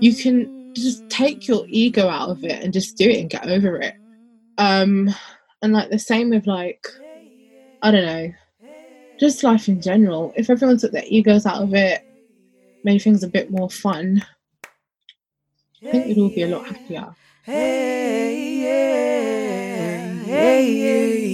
You can just take your ego out of it and just do it and get over it. Um, and like the same with like, I don't know, just life in general. If everyone took their egos out of it, made things a bit more fun, I think we'd all be a lot happier. Hey, yeah, hey, yeah,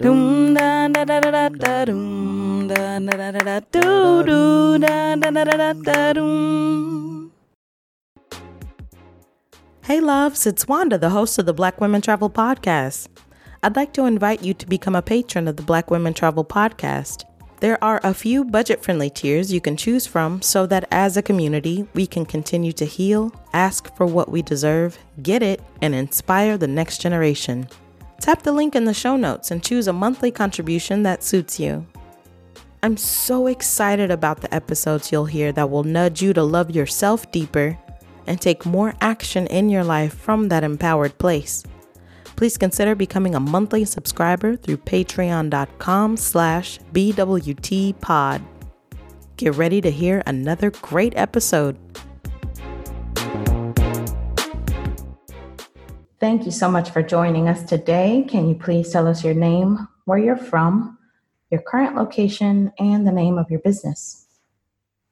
From Hey loves, it's Wanda, the host of the Black Women Travel Podcast. I'd like to invite you to become a patron of the Black Women Travel Podcast. There are a few budget friendly tiers you can choose from so that as a community, we can continue to heal, ask for what we deserve, get it, and inspire the next generation. Tap the link in the show notes and choose a monthly contribution that suits you. I'm so excited about the episodes you'll hear that will nudge you to love yourself deeper and take more action in your life from that empowered place please consider becoming a monthly subscriber through patreon.com slash bwtpod. Get ready to hear another great episode. Thank you so much for joining us today. Can you please tell us your name, where you're from, your current location, and the name of your business?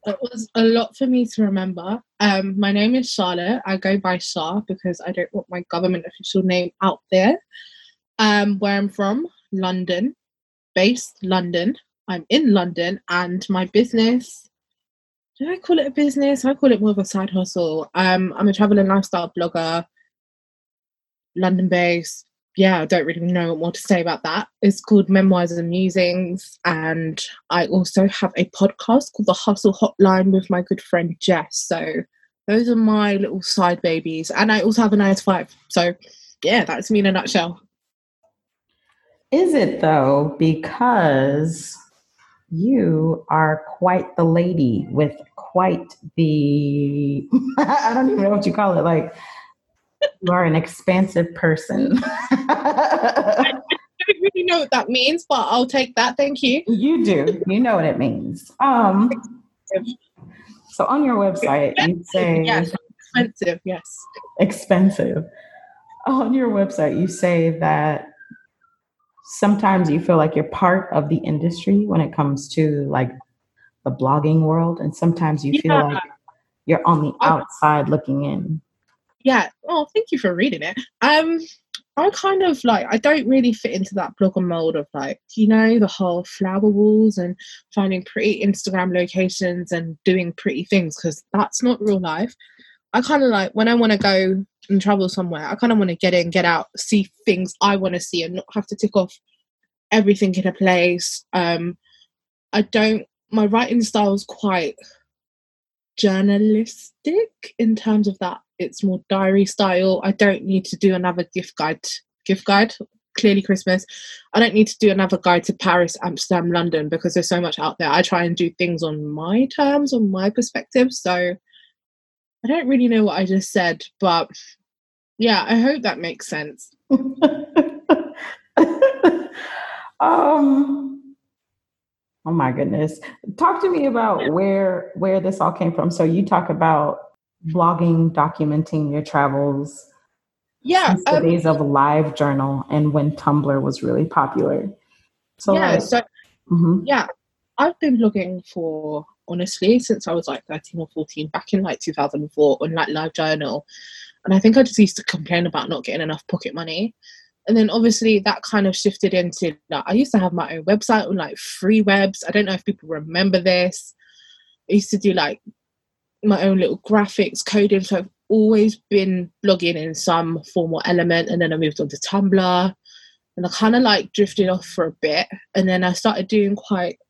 it was a lot for me to remember. Um, my name is Charlotte. I go by Shah because I don't want my government official name out there. Um, where I'm from, London, based London. I'm in London, and my business. Do I call it a business? I call it more of a side hustle. Um, I'm a travel and lifestyle blogger, London based, yeah, I don't really know what more to say about that. It's called Memoirs and Musings. And I also have a podcast called The Hustle Hotline with my good friend Jess. So those are my little side babies. And I also have a nine to five. So yeah, that's me in a nutshell. Is it though? Because you are quite the lady with quite the I don't even know what you call it, like you are an expansive person. I don't really know what that means, but I'll take that. Thank you. You do. You know what it means. Um, so on your website, you say yes, expensive. Yes, expensive. On your website, you say that sometimes you feel like you're part of the industry when it comes to like the blogging world, and sometimes you feel like you're on the outside looking in yeah. Oh thank you for reading it. Um i kind of like i don't really fit into that blogger mold of like you know the whole flower walls and finding pretty instagram locations and doing pretty things because that's not real life. I kind of like when i want to go and travel somewhere i kind of want to get in get out see things i want to see and not have to tick off everything in a place. Um i don't my writing style is quite journalistic in terms of that it's more diary style. I don't need to do another gift guide. Gift guide, clearly Christmas. I don't need to do another guide to Paris, Amsterdam, London because there's so much out there. I try and do things on my terms, on my perspective. So I don't really know what I just said, but yeah, I hope that makes sense. um oh my goodness talk to me about where where this all came from so you talk about blogging, documenting your travels. Yeah, the um, days of live journal and when Tumblr was really popular. So yeah, like, so mm-hmm. yeah, I've been blogging for honestly since I was like 13 or 14, back in like 2004 on like live journal, and I think I just used to complain about not getting enough pocket money. And then obviously that kind of shifted into like I used to have my own website on like free webs. I don't know if people remember this. I used to do like my own little graphics, coding. So I've always been blogging in some form or element. And then I moved on to Tumblr and I kind of like drifted off for a bit. And then I started doing quite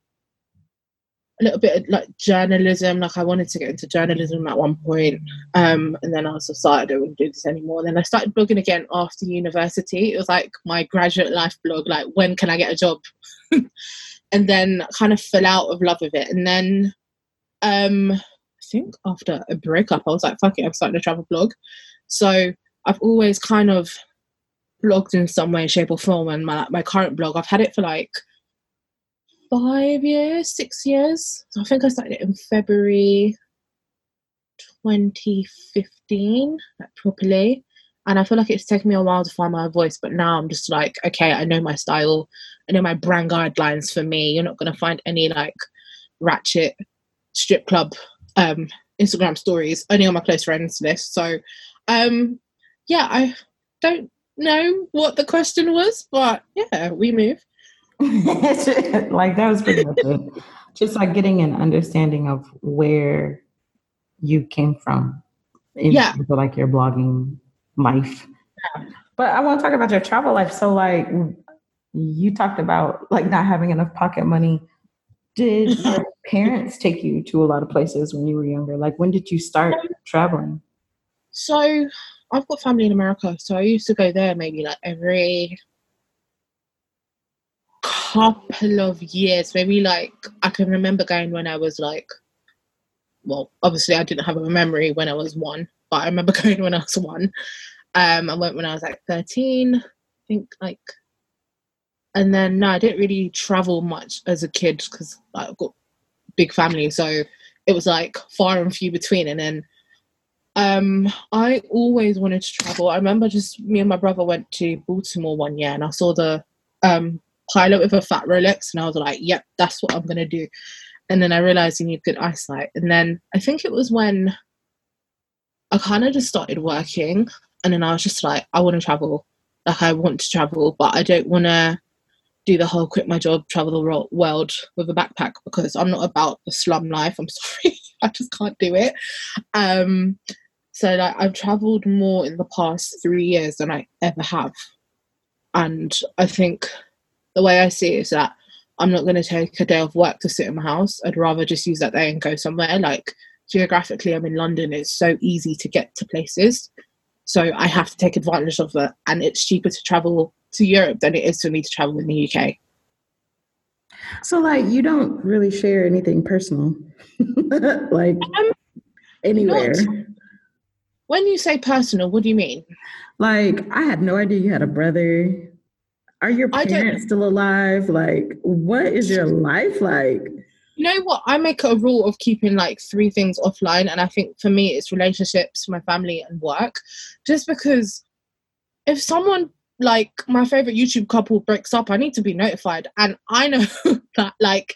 a little bit of like journalism. Like I wanted to get into journalism at one point, um, and then I was decided I didn't do this anymore. then I started blogging again after university. It was like my graduate life blog. Like when can I get a job? and then kind of fell out of love with it. And then um, I think after a breakup, I was like, fuck it, I'm starting a travel blog. So I've always kind of blogged in some way, shape, or form. And my my current blog, I've had it for like five years, six years. So I think I started it in February 2015, like properly. And I feel like it's taken me a while to find my voice, but now I'm just like, okay, I know my style, I know my brand guidelines for me. You're not gonna find any like ratchet strip club um Instagram stories, only on my close friends list. So um yeah, I don't know what the question was, but yeah, we move. like that was pretty much it. Just like getting an understanding of where you came from. In yeah. like your blogging life. Yeah. But I want to talk about your travel life. So like you talked about like not having enough pocket money. Did your parents take you to a lot of places when you were younger? Like when did you start um, traveling? So I've got family in America, so I used to go there maybe like every couple of years. Maybe like I can remember going when I was like, well, obviously I didn't have a memory when I was one, but I remember going when I was one. Um, I went when I was like thirteen, I think like, and then no, I didn't really travel much as a kid because I've got big family, so it was like far and few between. And then um, I always wanted to travel. I remember just me and my brother went to Baltimore one year, and I saw the um pilot with a fat Rolex, and I was like, "Yep, that's what I'm gonna do." And then I realized you need good eyesight. And then I think it was when I kind of just started working, and then I was just like, I want to travel. Like I want to travel, but I don't want to do the whole quit my job, travel the world with a backpack because I'm not about the slum life. I'm sorry, I just can't do it. Um, so like I've traveled more in the past three years than I ever have, and I think the way I see it is that I'm not going to take a day off work to sit in my house. I'd rather just use that day and go somewhere. Like geographically, I'm in London. It's so easy to get to places. So I have to take advantage of that. And it's cheaper to travel to Europe than it is for me to travel in the UK. So, like, you don't really share anything personal, like um, anywhere. Not, when you say personal, what do you mean? Like, I had no idea you had a brother. Are your parents still alive? Like, what is your life like? You know what? I make a rule of keeping like three things offline. And I think for me, it's relationships, my family, and work. Just because if someone like my favorite YouTube couple breaks up, I need to be notified. And I know that like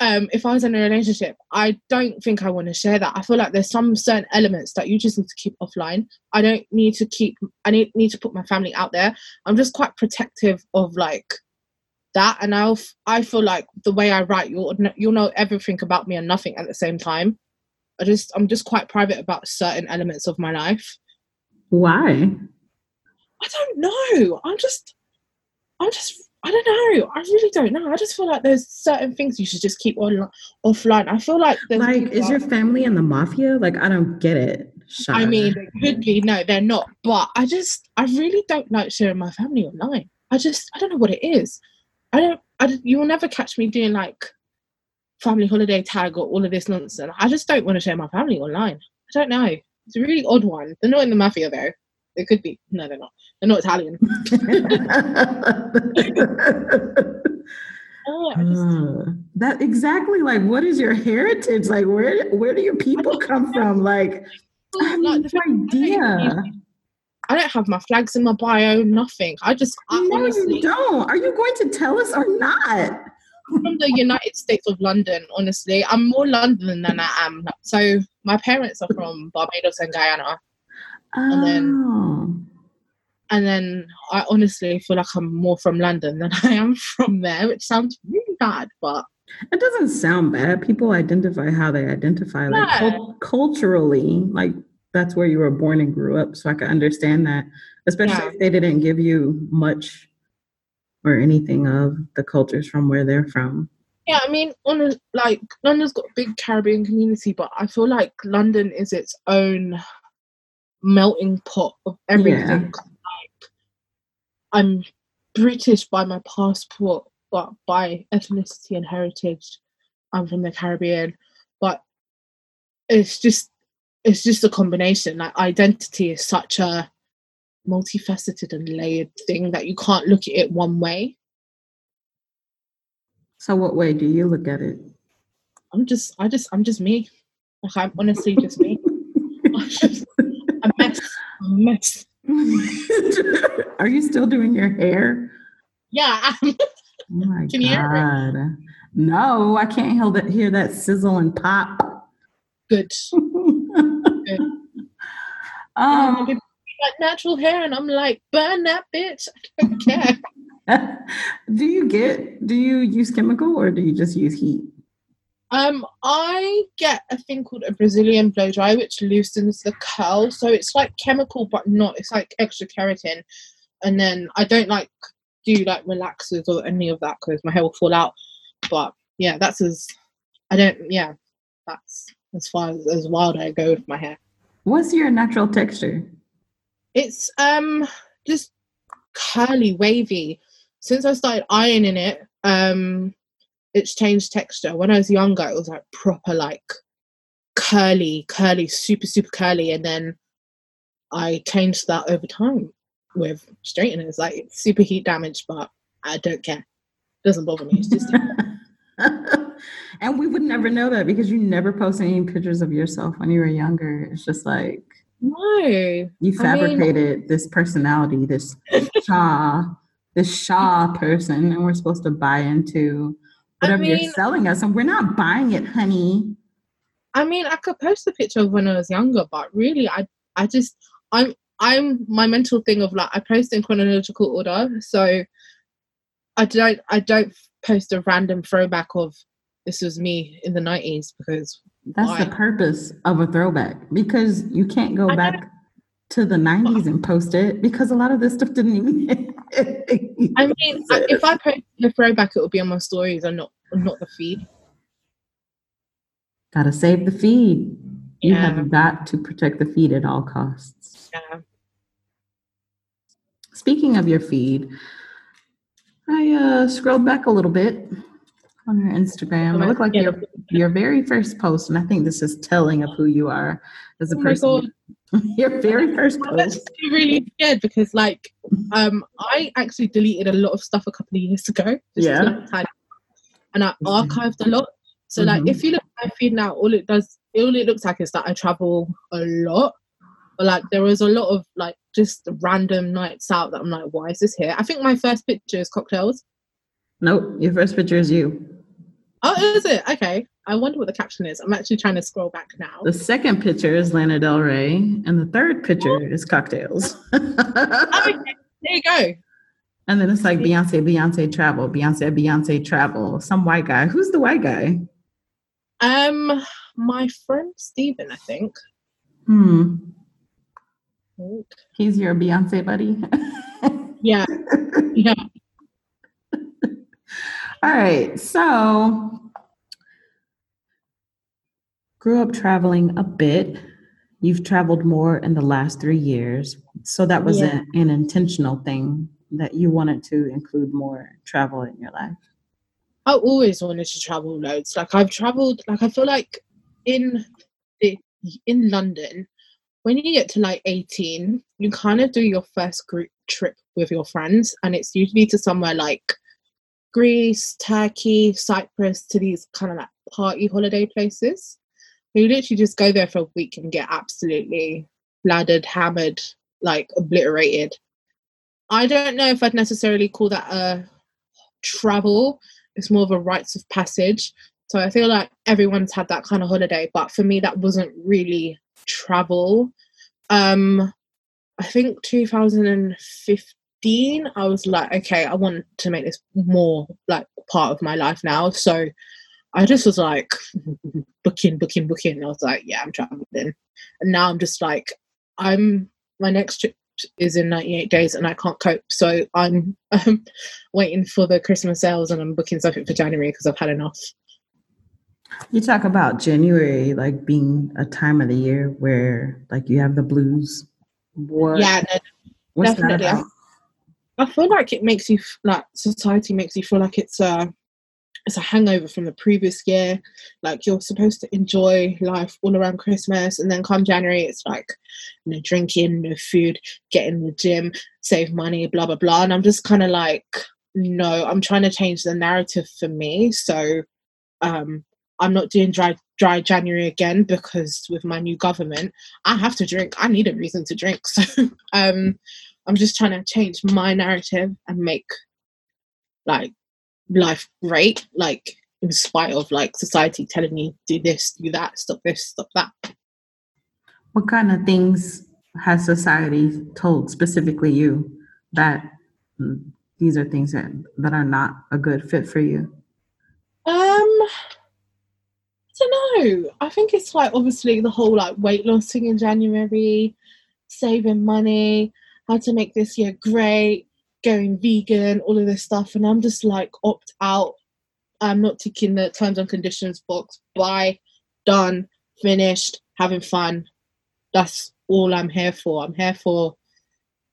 um, if I was in a relationship, I don't think I want to share that. I feel like there's some certain elements that you just need to keep offline. I don't need to keep. I need need to put my family out there. I'm just quite protective of like that, and I I feel like the way I write, you'll you'll know everything about me and nothing at the same time. I just I'm just quite private about certain elements of my life. Why? I don't know. I'm just I'm just I don't know. I really don't know. I just feel like there's certain things you should just keep on offline. I feel like like is your family in the mafia? Like I don't get it. I mean, they could be. No, they're not. But I just, I really don't like sharing my family online. I just, I don't know what it is. I don't. I you will never catch me doing like family holiday tag or all of this nonsense. I just don't want to share my family online. I don't know. It's a really odd one. They're not in the mafia though. They could be. No, they're not. They're not Italian. oh, uh, that exactly like what is your heritage? Like where where do your people come from? Like I have like, no idea. I don't have my flags in my bio, nothing. I just I no, honestly, you don't. Are you going to tell us or not? from the United States of London, honestly. I'm more London than I am. So my parents are from Barbados and Guyana. Oh. And then oh. and then I honestly feel like I'm more from London than I am from there, which sounds really bad, but it doesn't sound bad. People identify how they identify, like cult- culturally, like that's where you were born and grew up. So I can understand that, especially yeah. if they didn't give you much or anything of the cultures from where they're from. Yeah, I mean, on a, like London's got a big Caribbean community, but I feel like London is its own melting pot of everything. Yeah. Like, I'm British by my passport, but by ethnicity and heritage, I'm from the Caribbean. But it's just, it's just a combination. Like identity is such a multifaceted and layered thing that you can't look at it one way. So, what way do you look at it? I'm just, I just, I'm just me. Like I'm honestly just me. I'm just a mess. Mess. Are you still doing your hair? Yeah. Oh my Can you hear god! No, I can't hear that, hear that sizzle and pop. good. Um, um, like natural hair, and I'm like, burn that bitch. I don't care. do you get? Do you use chemical or do you just use heat? Um, I get a thing called a Brazilian blow dry, which loosens the curl. So it's like chemical, but not. It's like extra keratin. And then I don't like do like relaxers or any of that because my hair will fall out. But yeah, that's as I don't. Yeah, that's as far as, as wild I go with my hair. What's your natural texture? It's um just curly, wavy. Since I started ironing it, um, it's changed texture. When I was younger, it was like proper like curly, curly, super, super curly, and then I changed that over time with straighteners. Like it's super heat damage, but I don't care. Doesn't bother me. It's just and we would never know that because you never post any pictures of yourself when you were younger. It's just like no. you I mean- fabricated this personality, this Shaw, this Shaw person, and we're supposed to buy into I whatever mean- you're selling us, and we're not buying it, honey. I mean, I could post a picture of when I was younger, but really, I, I just, I'm, I'm my mental thing of like I post in chronological order, so I don't, I don't post a random throwback of this was me in the nineties because That's Why? the purpose of a throwback because you can't go I back to the 90s and post it because a lot of this stuff didn't even. I mean, if I post a throwback, it will be on my stories and not, not the feed. Gotta save the feed. You have got to protect the feed at all costs. Yeah. Speaking of your feed, I uh, scrolled back a little bit on your Instagram. It looked like your, your very first post, and I think this is telling of who you are as a Oh person. Your very first post. actually really scared because, like, um, I actually deleted a lot of stuff a couple of years ago. Yeah. like, and I archived a lot. So, like, Mhm. if you look at my feed now, all it does, all it looks like is that I travel a lot. But like, there was a lot of like just random nights out that I'm like, why is this here? I think my first picture is cocktails. Nope, your first picture is you. Oh, is it? Okay. I wonder what the caption is. I'm actually trying to scroll back now. The second picture is Lana Del Rey, and the third picture is cocktails. Oh, okay. There you go. and then it's like Beyonce, Beyonce travel, Beyonce, Beyonce travel. Some white guy. Who's the white guy? Um, my friend Stephen, I think. Hmm. He's your Beyonce buddy. Yeah, yeah. All right. So, grew up traveling a bit. You've traveled more in the last three years. So, that was Yeah. a- an intentional thing that you wanted to include more travel in your life. I always wanted to travel loads. Like I've traveled. Like I feel like in the in London, when you get to like eighteen, you kind of do your first group trip with your friends, and it's usually to somewhere like Greece, Turkey, Cyprus, to these kind of like party holiday places. You literally just go there for a week and get absolutely laddered, hammered, like obliterated. I don't know if I'd necessarily call that a travel. It's more of a rites of passage. So I feel like everyone's had that kind of holiday, but for me, that wasn't really travel. Um, I think 2015, I was like, okay, I want to make this more like part of my life now. So I just was like booking, booking, booking. I was like, yeah, I'm traveling. And now I'm just like, I'm my next trip is in 98 days and I can't cope. So I'm um, waiting for the Christmas sales and I'm booking something for January because I've had enough. You talk about January like being a time of the year where like you have the blues. What? Yeah, no, what's definitely. that about? I feel like it makes you like society makes you feel like it's a it's a hangover from the previous year. Like you're supposed to enjoy life all around Christmas, and then come January, it's like no drinking, no food, get in the gym, save money, blah blah blah. And I'm just kind of like, no, I'm trying to change the narrative for me. So um, I'm not doing dry dry January again because with my new government, I have to drink. I need a reason to drink. So um, I'm just trying to change my narrative and make like life great, like in spite of like society telling me do this, do that, stop this, stop that. What kind of things has society told specifically you that these are things that, that are not a good fit for you? Um, I don't know. I think it's like obviously the whole like weight loss thing in January, saving money, how to make this year great, going vegan, all of this stuff, and I'm just like opt out. I'm not ticking the terms and conditions box. Bye, done, finished, having fun. That's all I'm here for. I'm here for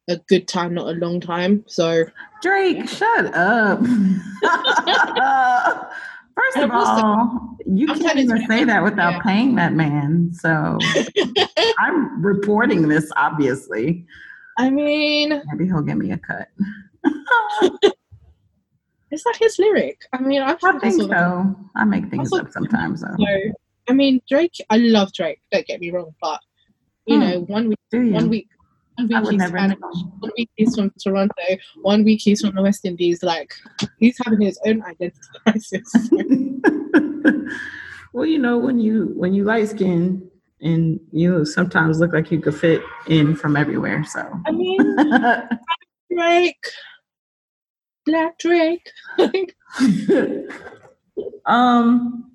a good time, not a long time. So Drake, shut up. First of all, you I'm can't even say that without Yeah. paying that man. So I'm reporting this, obviously. I mean, Maybe he'll give me a cut. is that his lyric. I mean, I've I think so. I make things Also- up sometimes, though. So, I mean, Drake. I love Drake. Don't get me wrong, but you Hmm. know, one week, one week, one week he's Spanish, one week he's from Toronto, one week he's from the West Indies. Like, he's having his own identity crisis. well, you know, when you when you light skin and you sometimes look like you could fit in from everywhere. So I mean, Drake, Black Drake. um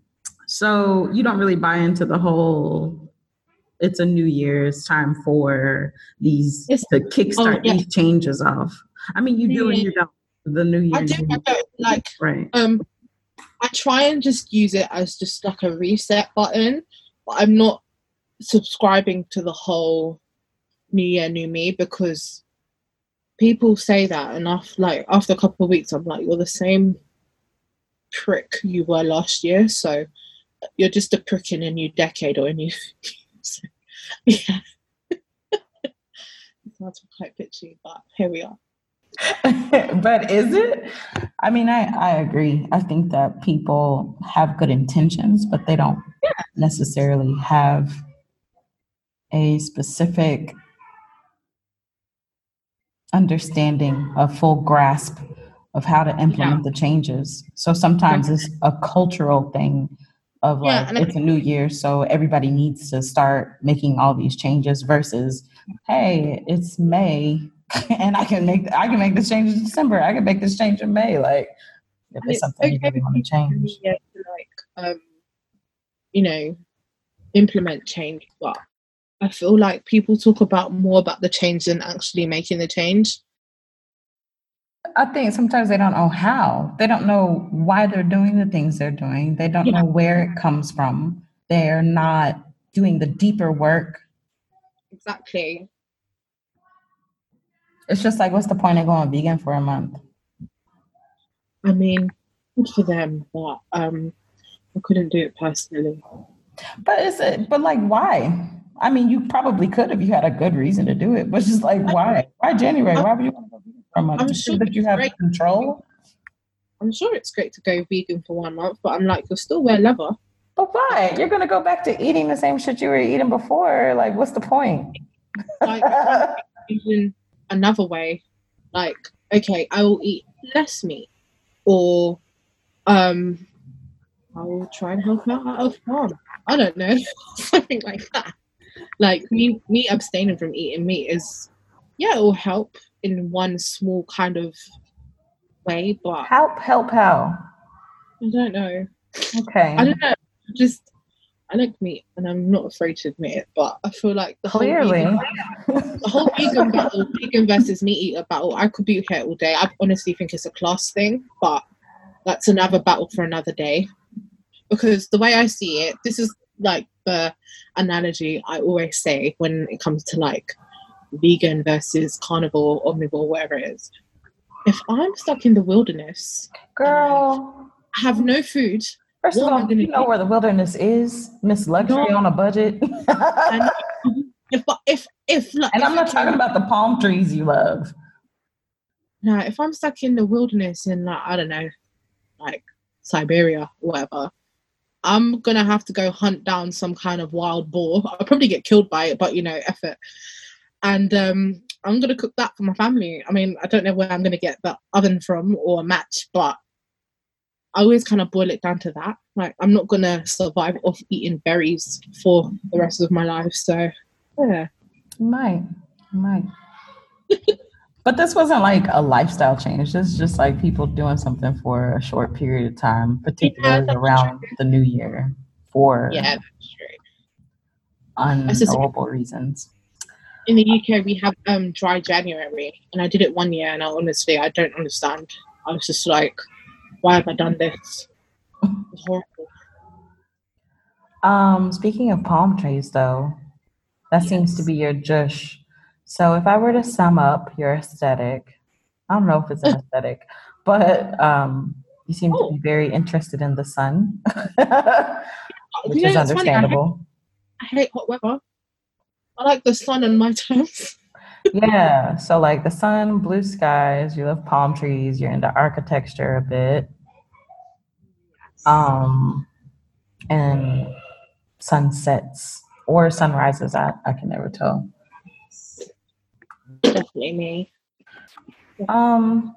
so you don't really buy into the whole it's a new year it's time for these It's- to kickstart oh, yeah. these changes off i mean you do and you don't the new year I do. Like, right um, I try and just use it as just like a reset button, but I'm not subscribing to the whole new year, new me because people say that, and after like after a couple of weeks, I'm like, you're the same prick you were last year, so you're just a prick in a new decade or a new. so, yeah. hard to quite bitchy, but here we are. but is it i mean i i agree i think that people have good intentions but they don't necessarily have a specific understanding a full grasp of how to implement the changes so sometimes it's a cultural thing of Yeah, like it's a new year so everybody needs to start making all these changes versus hey it's may and I can make I can make this change in December. I can make this change in May. Like if it's something you really want to change. Yeah, like um, you know, implement change. But I feel like people talk about more about the change than actually making the change. I think sometimes they don't know how. They don't know why they're doing the things they're doing. They don't Yeah. know where it comes from. They're not doing the deeper work. Exactly. It's just like, what's the point of going vegan for a month? I mean, good for them, but um, I couldn't do it personally. But is it? But like, why? I mean, you probably could if you had a good reason to do it. But just like, why? Why January? Why would you want to go vegan for a month? I'm sure that you have great. control. I'm sure it's great to go vegan for one month, but I'm like, you'll still wear leather. But why? You're gonna go back to eating the same shit you were eating before. Like, what's the point? Like, another way, like, okay, I will eat less meat, or um, I will try and help out at a farm. I don't know, something like that. Like me, me abstaining from eating meat is, yeah, it will help in one small kind of way, but help, help, how? I don't know. Okay. I don't know. Just I like meat, and I'm not afraid to admit it. But I feel like the whole Clearly. vegan, the whole vegan battle, vegan versus meat eater battle. I could be here all day. I honestly think it's a class thing, but that's another battle for another day. Because the way I see it, this is like the analogy I always say when it comes to like vegan versus carnivore, omnivore, whatever it is. If I'm stuck in the wilderness, Girl. I have no food, First of all, you know do? where the wilderness is, Miss Luxury No. on a budget. and if if if like, and if I'm not talking about the palm trees you love. No, if I'm stuck in the wilderness in like I don't know, like Siberia, whatever, I'm gonna have to go hunt down some kind of wild boar. I'll probably get killed by it, but you know, effort. And um, I'm gonna cook that for my family. I mean, I don't know where I'm gonna get the oven from or a match, but I always kind of boil it down to that. Like, I'm not gonna survive off eating berries for the rest of my life. So, yeah. Might. Might. but this wasn't like a lifestyle change. This is just like people doing something for a short period of time, particularly that's around the new year for Yeah, true. unknowable reasons. in the UK we have um dry January and I did it one year and I honestly I don't understand. I was just like, why have I done this? It's horrible. Um, speaking of palm trees, though, that seems to be your jush. So if I were to sum up your aesthetic, I don't know if it's an aesthetic, but um, you seem to Oh. be very interested in the sun, which You know, is funny, I hate- understandable. I hate hot weather. I like the sun on my terms. yeah. So like the sun, blue skies, you love palm trees, you're into architecture a bit. Um, and sunsets or sunrises. I, I can never tell. Definitely me. Um,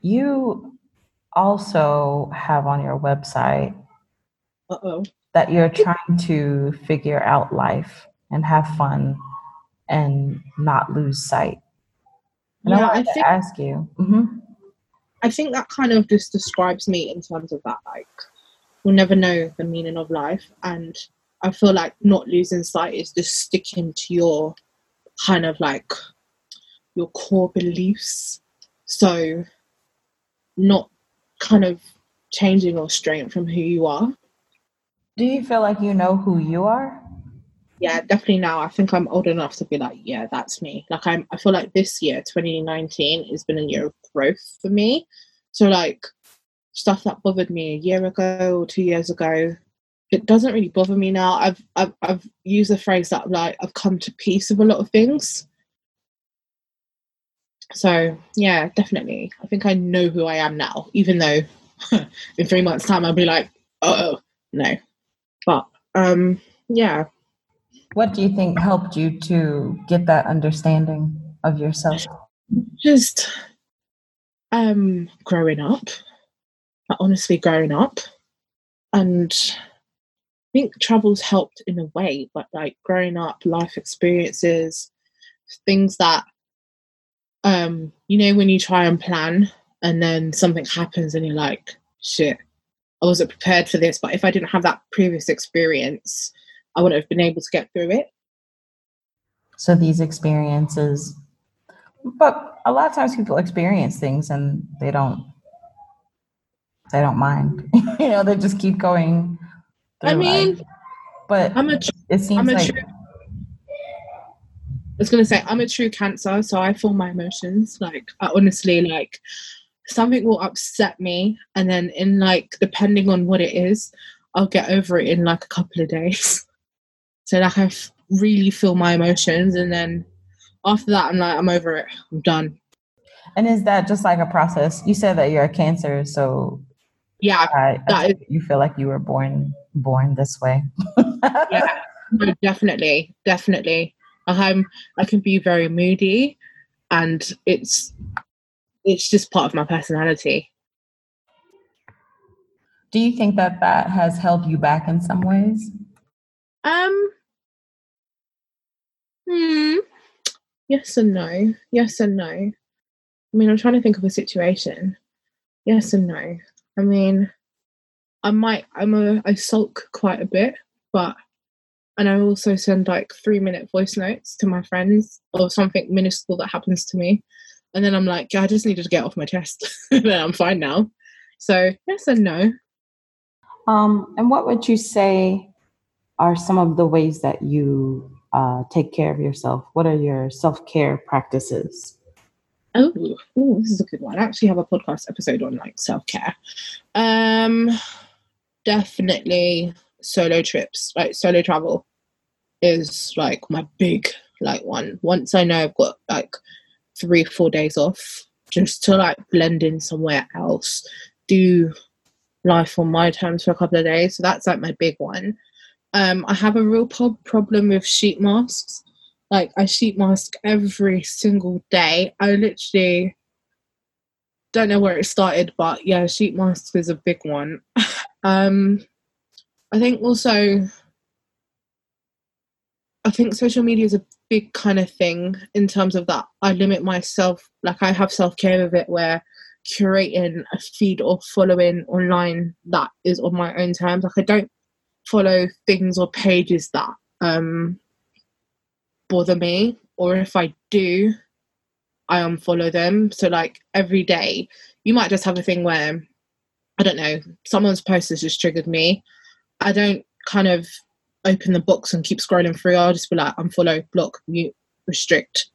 you also have on your website Uh oh. that you're trying to figure out life and have fun and not lose sight. And I Yeah, I wanted to think ask you. mhm. I think that kind of just describes me in terms of that like you'll never know the meaning of life and I feel like not losing sight is just sticking to your kind of like your core beliefs. So not kind of changing or straying from who you are. Do you feel like you know who you are? Yeah, definitely now. I think I'm old enough to be like, yeah, that's me. Like I'm I feel like this year, 2019, has been a year of growth for me. So like stuff that bothered me a year ago or two years ago, it doesn't really bother me now. I've I've I've used the phrase that like I've come to peace with a lot of things. So yeah, definitely. I think I know who I am now, even though in three months' time I'll be like, oh no. But um yeah. What do you think helped you to get that understanding of yourself? just um growing up like, honestly growing up and i think travel's helped in a way but like growing up life experiences things that um you know when you try and plan and then something happens and you're like shit i wasn't prepared for this but if i didn't have that previous experience i wouldn't have been able to get through it So these experiences, but a lot of times people experience things and they don't, they don't mind. you know, they just keep going. I mean, life. but i'm a it seems I'm a like true. I was gonna say I'm a true cancer, so I feel my emotions. Like I honestly like something will upset me, and then in like depending on what it is, I'll get over it in like a couple of days. So like I f- really feel my emotions, and then after that, I'm like I'm over it. I'm done. And is that just like a process? You said that you're a cancer, so Yeah, I, I think you feel like you were born born this way. yeah, no, definitely, definitely. I'm I can be very moody, and it's it's just part of my personality. Do you think that that has held you back in some ways? Um. Hmm. Yes and no. Yes and no. I mean, I'm trying to think of a situation. Yes and no. I mean, I might. I'm a. I sulk quite a bit, but and I also send like three minute voice notes to my friends or something minuscule that happens to me. And then I'm like, yeah, I just needed to get off my chest. then I'm fine now. So yes and no. Um, and what would you say are some of the ways that you uh, take care of yourself? What are your self care practices? Oh, ooh, this is a good one. I actually have a podcast episode on like self care. Um, definitely solo trips, like solo travel, is like my big like one. Once I know I've got like three, four days off, just to like blend in somewhere else, do life on my terms for a couple of days. So that's like my big one. Um, I have a real po- problem with sheet masks. Like I sheet mask every single day. I literally don't know where it started, but yeah, sheet mask is a big one. um, I think also, I think social media is a big kind of thing in terms of that. I limit myself, like I have self care with it, where curating a feed or following online that is on my own terms. Like I don't follow things or pages that um bother me, or if I do, I unfollow them. So like every day, you might just have a thing where I don't know, someone's post has just triggered me. I don't kind of open the box and keep scrolling through. I'll just be like, unfollow, block, mute, restrict.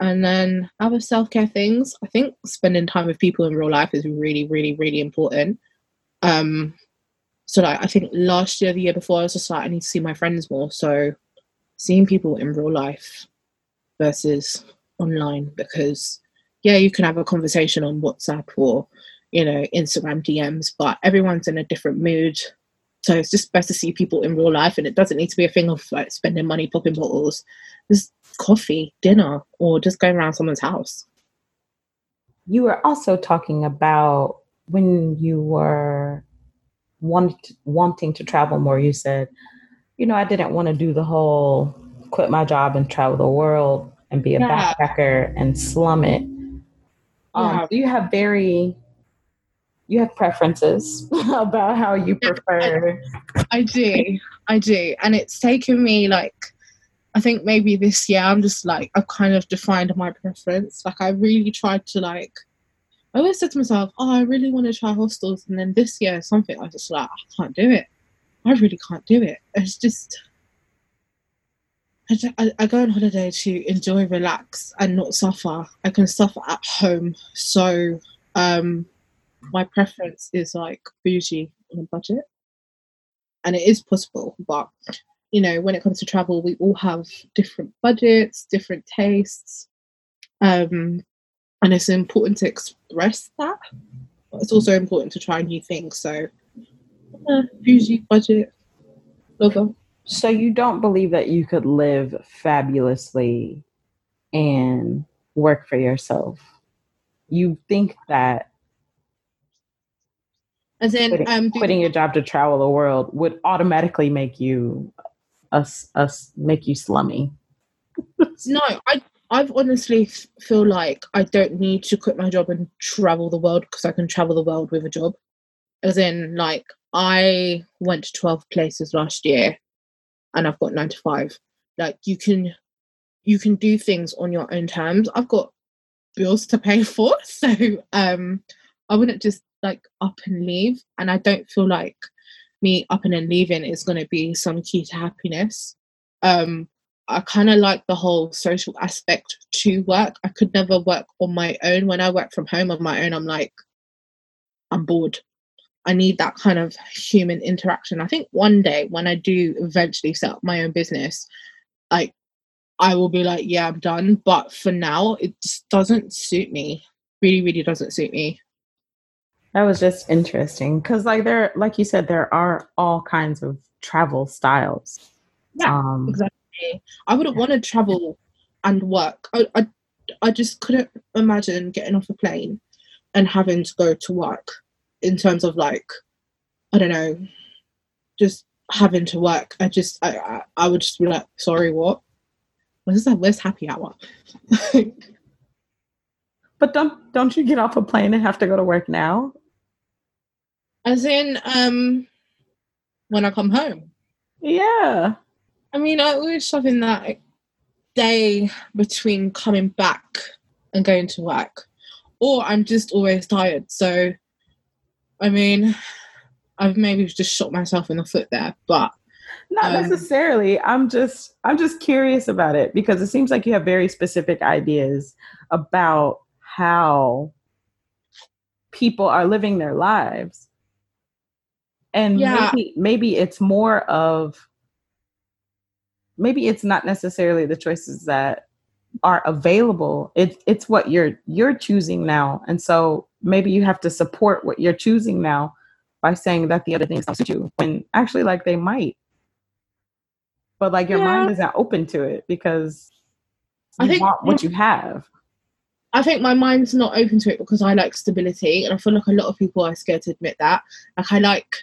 And then other self care things, I think spending time with people in real life is really, really, really important. Um, so like I think last year, the year before, I was just like, I need to see my friends more. So seeing people in real life versus online because yeah, you can have a conversation on WhatsApp or you know Instagram DMs, but everyone's in a different mood. So it's just best to see people in real life, and it doesn't need to be a thing of like spending money popping bottles. Just coffee, dinner, or just going around someone's house. You were also talking about when you were want, wanting to travel more. You said, you know, I didn't want to do the whole quit my job and travel the world and be a yeah. backpacker and slum it. Um, yeah. You have very, you have preferences about how you prefer. I, I do, I do, and it's taken me like, I think maybe this year I'm just like I've kind of defined my preference. Like I really tried to like. I always said to myself, "Oh, I really want to try hostels," and then this year something I just like I can't do it. I really can't do it. It's just I, I, go on holiday to enjoy, relax, and not suffer. I can suffer at home. So um, my preference is like bougie on a budget. And it is possible, but you know, when it comes to travel, we all have different budgets, different tastes. Um, and it's important to express that. But it's also important to try new things. So uh, bougie budget logo. So you don't believe that you could live fabulously and work for yourself. You think that as in quitting, um, quitting your job to travel the world would automatically make you us us make you slummy. no, I I've honestly feel like I don't need to quit my job and travel the world because I can travel the world with a job. As in, like I went to twelve places last year and I've got nine to five. Like you can you can do things on your own terms. I've got bills to pay for. So um I wouldn't just like up and leave. And I don't feel like me up and then leaving is gonna be some key to happiness. Um I kind of like the whole social aspect to work. I could never work on my own. When I work from home on my own, I'm like, I'm bored. I need that kind of human interaction. I think one day when I do eventually set up my own business, like I will be like, yeah, I'm done. But for now, it just doesn't suit me. Really, really doesn't suit me. That was just interesting because, like, there, like you said, there are all kinds of travel styles. Yeah, um, exactly. I wouldn't want to travel and work. I, I, I just couldn't imagine getting off a plane and having to go to work in terms of like I don't know, just having to work. I just I I, I would just be like, sorry, what? Where's that? Where's happy hour? but don't don't you get off a plane and have to go to work now? As in, um, when I come home. Yeah. I mean, I always have in that day between coming back and going to work, or I'm just always tired. So, I mean, I've maybe just shot myself in the foot there, but not um, necessarily. I'm just I'm just curious about it because it seems like you have very specific ideas about how people are living their lives. And yeah. maybe maybe it's more of maybe it's not necessarily the choices that are available. It's it's what you're you're choosing now. And so maybe you have to support what you're choosing now by saying that the other things don't suit you when actually like they might. But like your yeah. mind isn't open to it because you think, want what you have. I think my mind's not open to it because I like stability, and I feel like a lot of people are scared to admit that. Like I like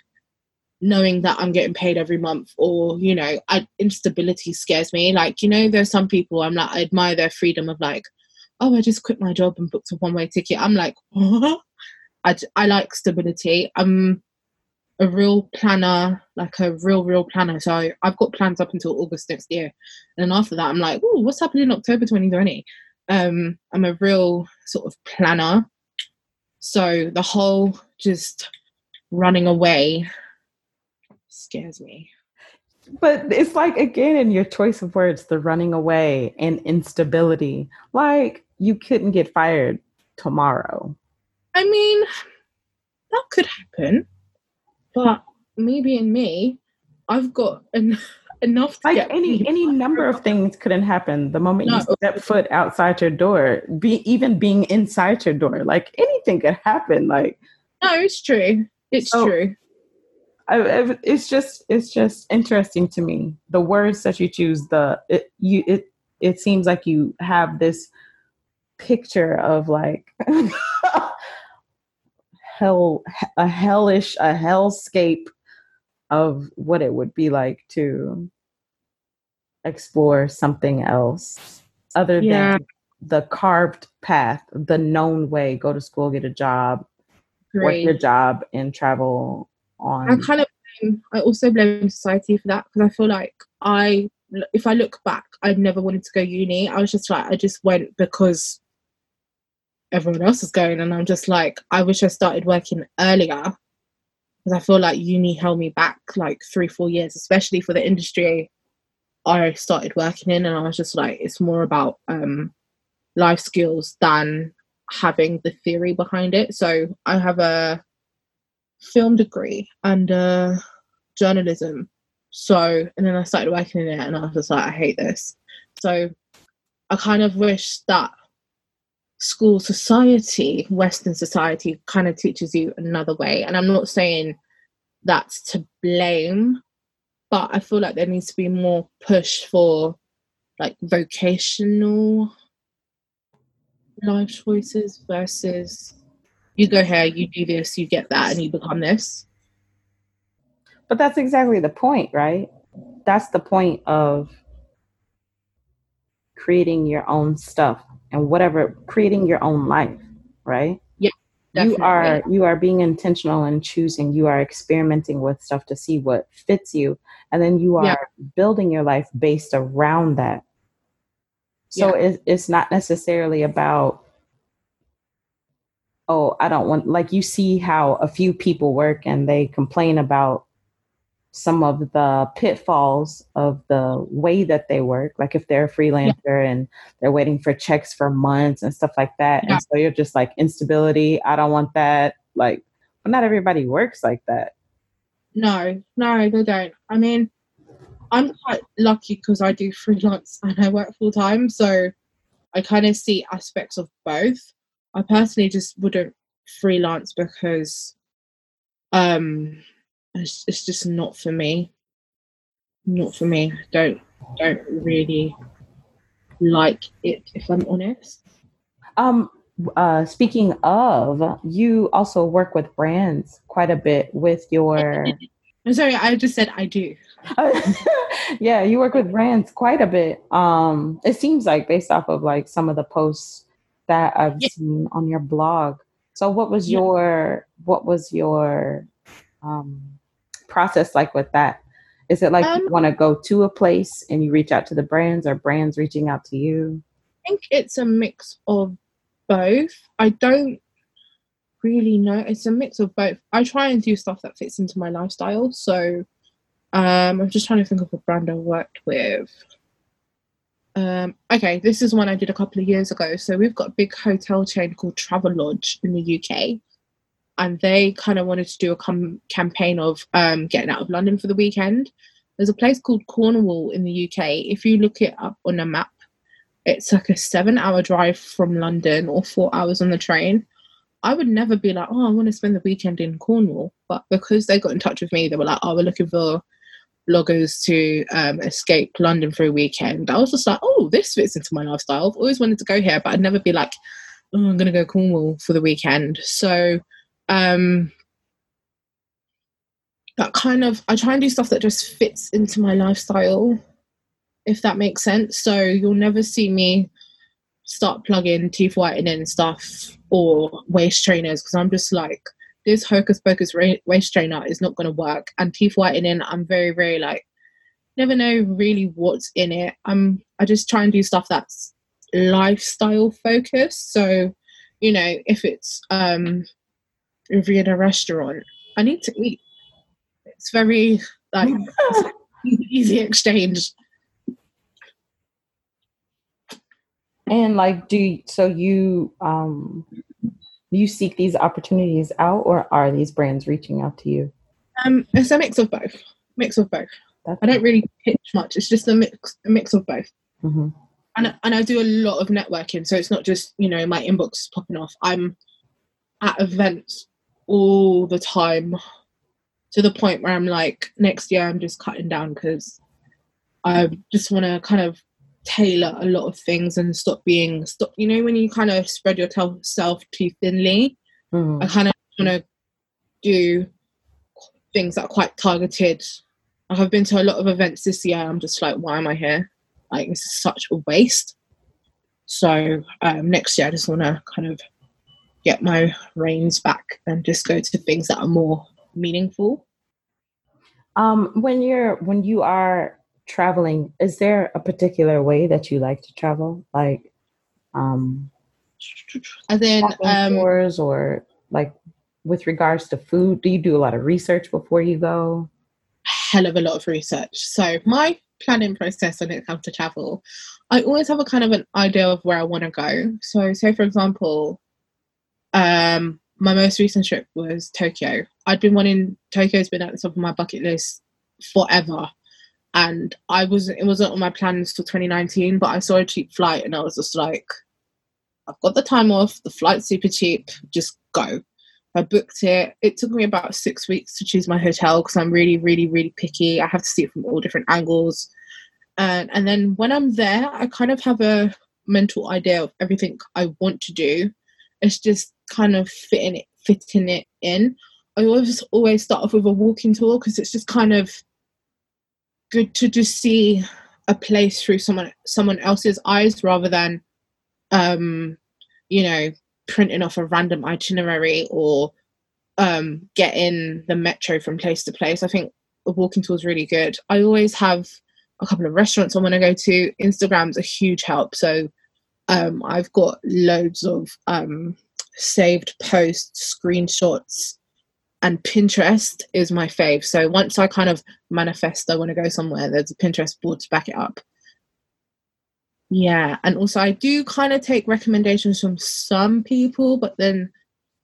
knowing that I'm getting paid every month, or you know, I, instability scares me. Like you know, there's some people I'm like I admire their freedom of like, oh, I just quit my job and booked a one way ticket. I'm like, what? I I like stability. I'm a real planner, like a real real planner. So I've got plans up until August next year, and after that, I'm like, oh, what's happening in October 2020? Um, I'm a real sort of planner. So the whole just running away scares me. But it's like again in your choice of words, the running away and instability. Like you couldn't get fired tomorrow. I mean, that could happen. But me being me, I've got an enough like any any number of things couldn't happen the moment no. you step foot outside your door be even being inside your door like anything could happen like no it's true it's so, true I, it's just it's just interesting to me the words that you choose the it you it it seems like you have this picture of like hell a hellish a hellscape of what it would be like to explore something else other yeah. than the carved path, the known way, go to school, get a job, Great. work your job and travel on. I kind of blame, I also blame society for that because I feel like I if I look back, I never wanted to go uni. I was just like I just went because everyone else is going and I'm just like I wish I started working earlier because I feel like uni held me back like three, four years, especially for the industry I started working in. And I was just like, it's more about um, life skills than having the theory behind it. So I have a film degree and uh, journalism. So, and then I started working in it and I was just like, I hate this. So I kind of wish that school society, Western society, kind of teaches you another way. And I'm not saying that's to blame, but I feel like there needs to be more push for like vocational life choices versus you go here, you do this, you get that, and you become this. But that's exactly the point, right? That's the point of creating your own stuff and whatever creating your own life right yeah definitely. you are you are being intentional and choosing you are experimenting with stuff to see what fits you and then you are yeah. building your life based around that so yeah. it, it's not necessarily about oh i don't want like you see how a few people work and they complain about some of the pitfalls of the way that they work like if they're a freelancer yeah. and they're waiting for checks for months and stuff like that. Yeah. and so you're just like instability i don't want that. Like but not everybody works like that. No no they don't. I mean i'm quite lucky because i do freelance and i work full time so i kind of see aspects of both i personally just wouldn't freelance because um it's, it's just not for me. Not for me. Don't don't really like it if I'm honest. Um uh speaking of, you also work with brands quite a bit with your I'm sorry, I just said I do. yeah, you work with brands quite a bit. Um it seems like based off of like some of the posts that I've yeah. seen on your blog. So what was your what was your um process like with that? Is it like Um, you want to go to a place and you reach out to the brands, or brands reaching out to you? I think it's a mix of both. I don't really know. It's a mix of both. I try and do stuff that fits into my lifestyle. So um, I'm just trying to think of a brand I worked with. Um, okay, this is one I did a couple of years ago. So we've got a big hotel chain called Travelodge in the UK, and they kind of wanted to do a com- campaign of um, getting out of London for the weekend. There's a place called Cornwall in the UK. If you look it up on a map, it's like a seven hour drive from London or four hours on the train. I would never be like, oh, I want to spend the weekend in Cornwall. But because they got in touch with me, they were like, oh, we're looking for bloggers to um, escape London for a weekend. I was just like, oh, this fits into my lifestyle. I've always wanted to go here, but I'd never be like, oh, I'm going to go Cornwall for the weekend. So, um, that kind of, I try and do stuff that just fits into my lifestyle, if that makes sense. So you'll never see me start plugging teeth whitening stuff or waist trainers because I'm just like, this hocus pocus ra- waist trainer is not going to work. And teeth whitening, I'm very, very like, never know really what's in it. I'm, I just try and do stuff that's lifestyle focused. So, you know, if it's um, if you're in a restaurant, I need to eat. It's very like easy exchange. And like, do so you um you seek these opportunities out, or are these brands reaching out to you? Um, it's a mix of both. Mix of both. That's I don't really pitch much. It's just a mix, a mix of both. hmm And I- and I do a lot of networking, so it's not just you know my inbox popping off. I'm at events all the time, to the point where I'm like, next year I'm just cutting down because I just want to kind of tailor a lot of things and stop being stop. You know when you kind of spread yourself too thinly. hmm I kind of want to do things that are quite targeted. I have been to a lot of events this year. I'm just like, why am I here? Like, this is such a waste. So um, next year, I just want to kind of get my reins back and just go to things that are more meaningful. Um, when you're when you are traveling, is there a particular way that you like to travel? Like, um, And then, um, tours or like with regards to food, do you do a lot of research before you go? hell of a lot of research. So my planning process when it comes to travel, I always have a kind of an idea of where I want to go. So say for example, um, my most recent trip was Tokyo. I'd been wanting Tokyo's been at the top of my bucket list forever. And I wasn't it wasn't on my plans for 2019, but I saw a cheap flight and I was just like, I've got the time off, the flight's super cheap, just go. I booked it. It took me about six weeks to choose my hotel because I'm really, really, really picky. I have to see it from all different angles. And and then when I'm there, I kind of have a mental idea of everything I want to do. It's just kind of fitting it, fitting it in. I always always start off with a walking tour because it's just kind of good to just see a place through someone someone else's eyes rather than um you know printing off a random itinerary or um, getting the metro from place to place. I think a walking tour is really good. I always have a couple of restaurants I want to go to. Instagram's a huge help. So um, I've got loads of um, saved posts, screenshots, and Pinterest is my fave. So once I kind of manifest I want to go somewhere, there's a Pinterest board to back it up. Yeah, and also I do kind of take recommendations from some people, but then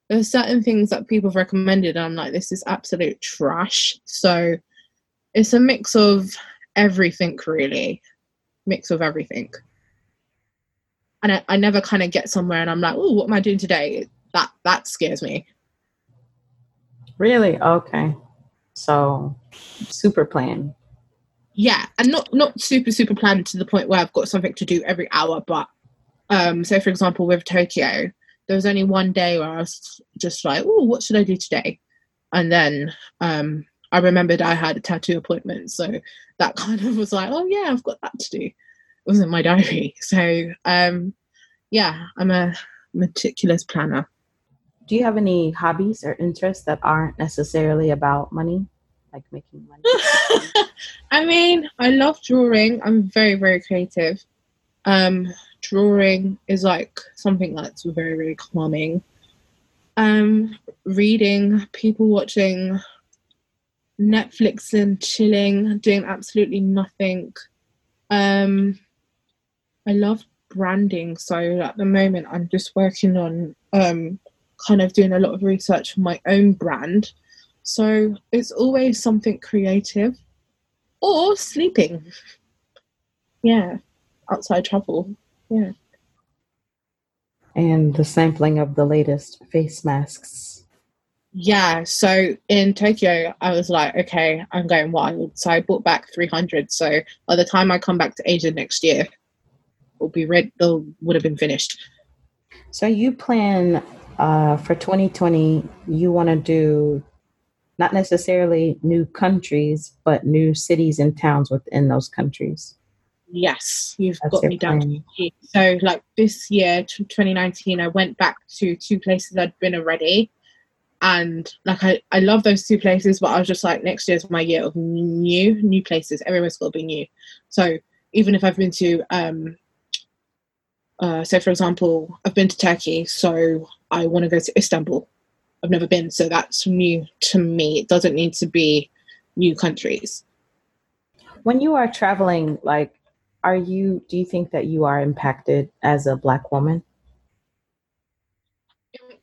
there's certain things that people have recommended, and I'm like, this is absolute trash. So it's a mix of everything, really, mix of everything. And I, I never kind of get somewhere, and I'm like, oh, what am I doing today? That that scares me. Really? Okay. So super plan. yeah and not not super super planned to the point where i've got something to do every hour but um so for example with tokyo there was only one day where i was just like oh what should i do today and then um i remembered i had a tattoo appointment so that kind of was like oh yeah i've got that to do it wasn't my diary so um yeah i'm a meticulous planner Do you have any hobbies or interests that aren't necessarily about money? like making money? I mean, I love drawing. I'm very, very creative. Um, drawing is like something that's very, very calming. Um, reading, people watching Netflix and chilling, doing absolutely nothing. Um, I love branding, so at the moment I'm just working on um, kind of doing a lot of research for my own brand. So it's always something creative or sleeping. Yeah, outside travel. Yeah. And the sampling of the latest face masks. Yeah, so in Tokyo, I was like, okay, I'm going wild. So I bought back 300. So by the time I come back to Asia next year, will be ready. They'll would have been finished. So you plan uh, for 2020? You want to do not necessarily new countries, but new cities and towns within those countries. Yes, you've That's got me down. So, like this year, 2019, I went back to two places I'd been already. And like I, I love those two places, but I was just like, next year's my year of new, new places. Everywhere's got to be new. So even if I've been to, um, uh, so for example, I've been to Turkey, so I want to go to Istanbul. I've never been, so that's new to me. It doesn't need to be new countries. When you are traveling, like, are you, do you think that you are impacted as a Black woman?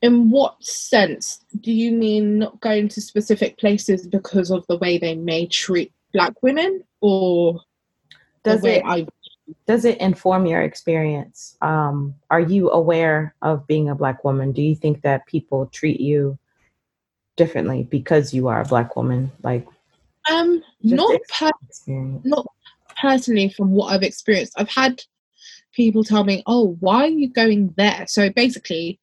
In what sense? Do you mean not going to specific places because of the way they may treat Black women, or does it? I does it inform your experience? Um, are you aware of being a black woman? Do you think that people treat you differently because you are a black woman? Like, um, not per- not personally from what I've experienced. I've had people tell me, "Oh, why are you going there?" So basically,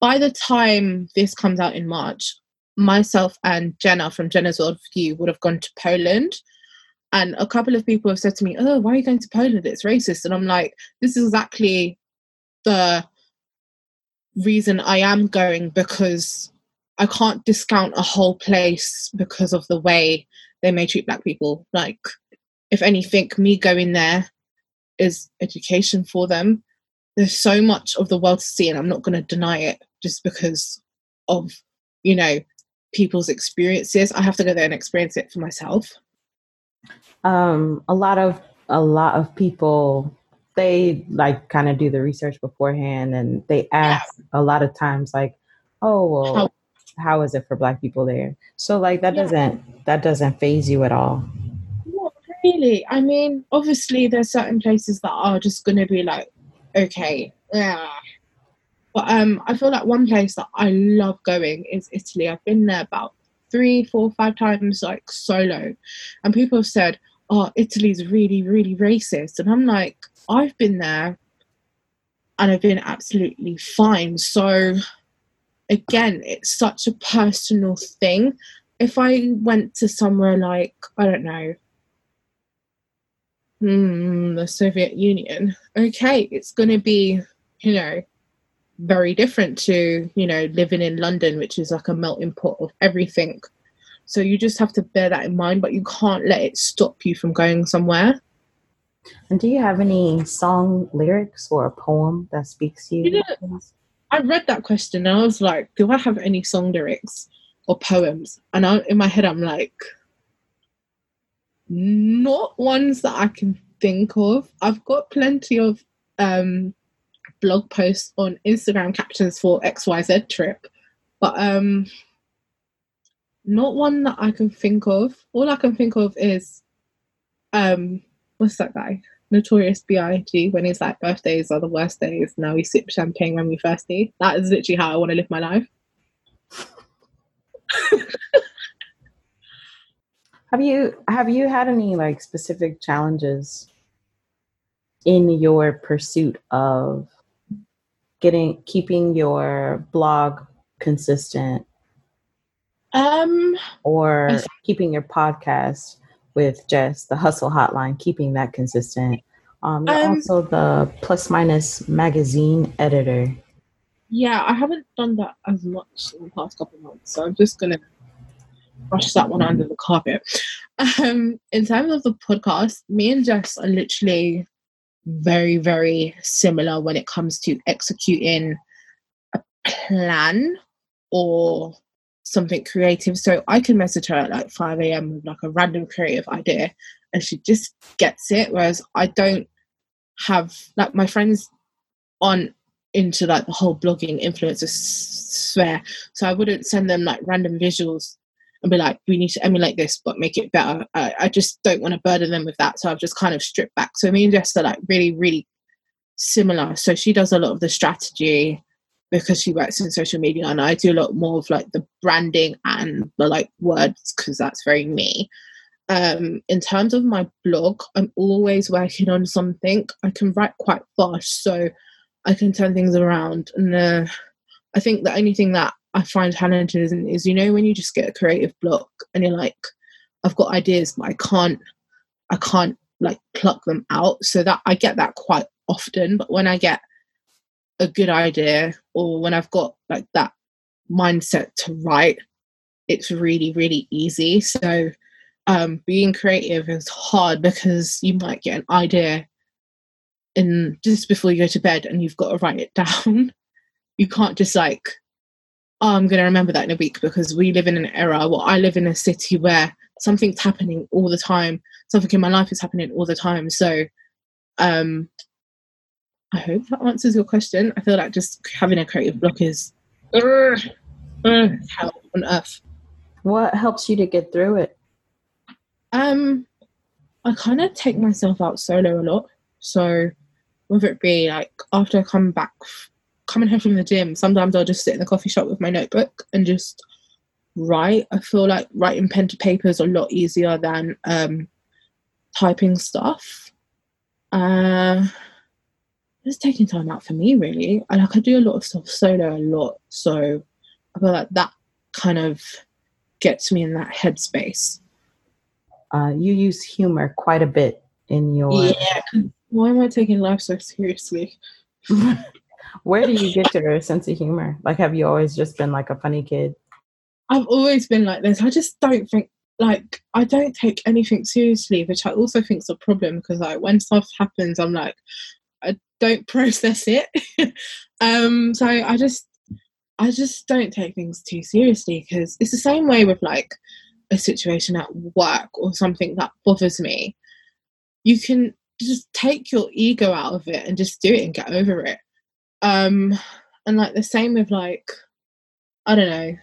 by the time this comes out in March, myself and Jenna from Jenna's World View would have gone to Poland and a couple of people have said to me, Oh, why are you going to Poland? It's racist. And I'm like, This is exactly the reason I am going because I can't discount a whole place because of the way they may treat black people. Like, if anything, me going there is education for them. There's so much of the world to see, and I'm not going to deny it just because of, you know, people's experiences. I have to go there and experience it for myself um, a lot of a lot of people they like kind of do the research beforehand and they ask yeah. a lot of times like oh well how, how is it for black people there? So like that yeah. doesn't that doesn't faze you at all. Not really. I mean obviously there's certain places that are just going to be like okay yeah. But um i feel like one place that i love going is italy. I've been there about three four five times like solo. And people have said oh, Italy's really, really racist. And I'm like, I've been there and I've been absolutely fine. So, again, it's such a personal thing. If I went to somewhere like, I don't know, hmm, the Soviet Union, okay, it's going to be, you know, very different to, you know, living in London, which is like a melting pot of everything so you just have to bear that in mind, but you can't let it stop you from going somewhere. And do you have any song lyrics or a poem that speaks to you? you know, I read that question and I was like, do I have any song lyrics or poems? And I, in my head, I'm like, not ones that I can think of. I've got plenty of um, blog posts on Instagram captions for XYZ trip, but um, not one that I can think of. All I can think of is um what's that guy? Notorious B.I.G. when he's like birthdays are the worst days. Now we sip champagne when we thirsty. That is literally how I want to live my life. have you have you had any like specific challenges in your pursuit of getting keeping your blog consistent um, or keeping your podcast with just the Hustle Hotline, keeping that consistent. Um, you're um, also the Plus Minus magazine editor. Yeah, I haven't done that as much in the past couple months, so I'm just gonna brush that one under the carpet. Um, in terms of the podcast, me and Jess are literally very, very similar when it comes to executing a plan or something creative. So I can message her at like 5 a.m. with like a random creative idea and she just gets it. Whereas I don't have like my friends on into like the whole blogging influencer sphere. So I wouldn't send them like random visuals and be like, we need to emulate this, but make it better. I, I just don't want to burden them with that. So I've just kind of stripped back. So me and Jess are like really, really similar. So she does a lot of the strategy because she works in social media and I do a lot more of like the branding and the like words because that's very me. Um, in terms of my blog, I'm always working on something. I can write quite fast, so I can turn things around. And uh, I think the only thing that I find challenging is, you know, when you just get a creative block and you're like, I've got ideas, but I can't, I can't like pluck them out. So that I get that quite often. But when I get a good idea or when I've got like that mindset to write, it's really, really easy. So um, being creative is hard because you might get an idea in just before you go to bed and you've got to write it down. You can't just like oh, I'm going to remember that in a week because we live in an era, well, I live in a city where something's happening all the time. Something in my life is happening all the time. So um, I hope that answers your question. I feel like just having a creative block is uh, uh, hell on earth. What helps you to get through it? Um, I kind of take myself out solo a lot. So whether it be like after I come back coming home from the gym, sometimes I'll just sit in the coffee shop with my notebook and just write. I feel like writing pen to paper is a lot easier than um, typing stuff. Uh, just taking time out for me, really. I like I do a lot of stuff solo a lot, so I feel like that kind of gets me in that headspace. Uh, you use humor quite a bit in your. Yeah. Why am I taking life so seriously? Where do you get your sense of humor? Like, have you always just been like a funny kid? I've always been like this. I just don't think like I don't take anything seriously, which I also think is a problem because like when stuff happens, I'm like I don't process it. um, so I just I just don't take things too seriously because it's the same way with like a situation at work or something that bothers me. You can just take your ego out of it and just do it and get over it. Um, and like the same with like, I don't know,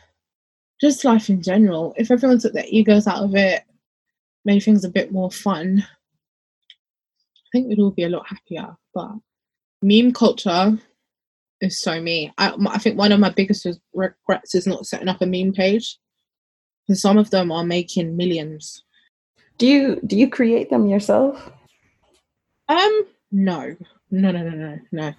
just life in general. If everyone took their egos out of it, made things a bit more fun, think we'd all be a lot happier. But meme culture is so me. I, I think one of my biggest regrets is not setting up a meme page because some of them are making millions. Do you do you create them yourself? Um, no, no, no, no, no, no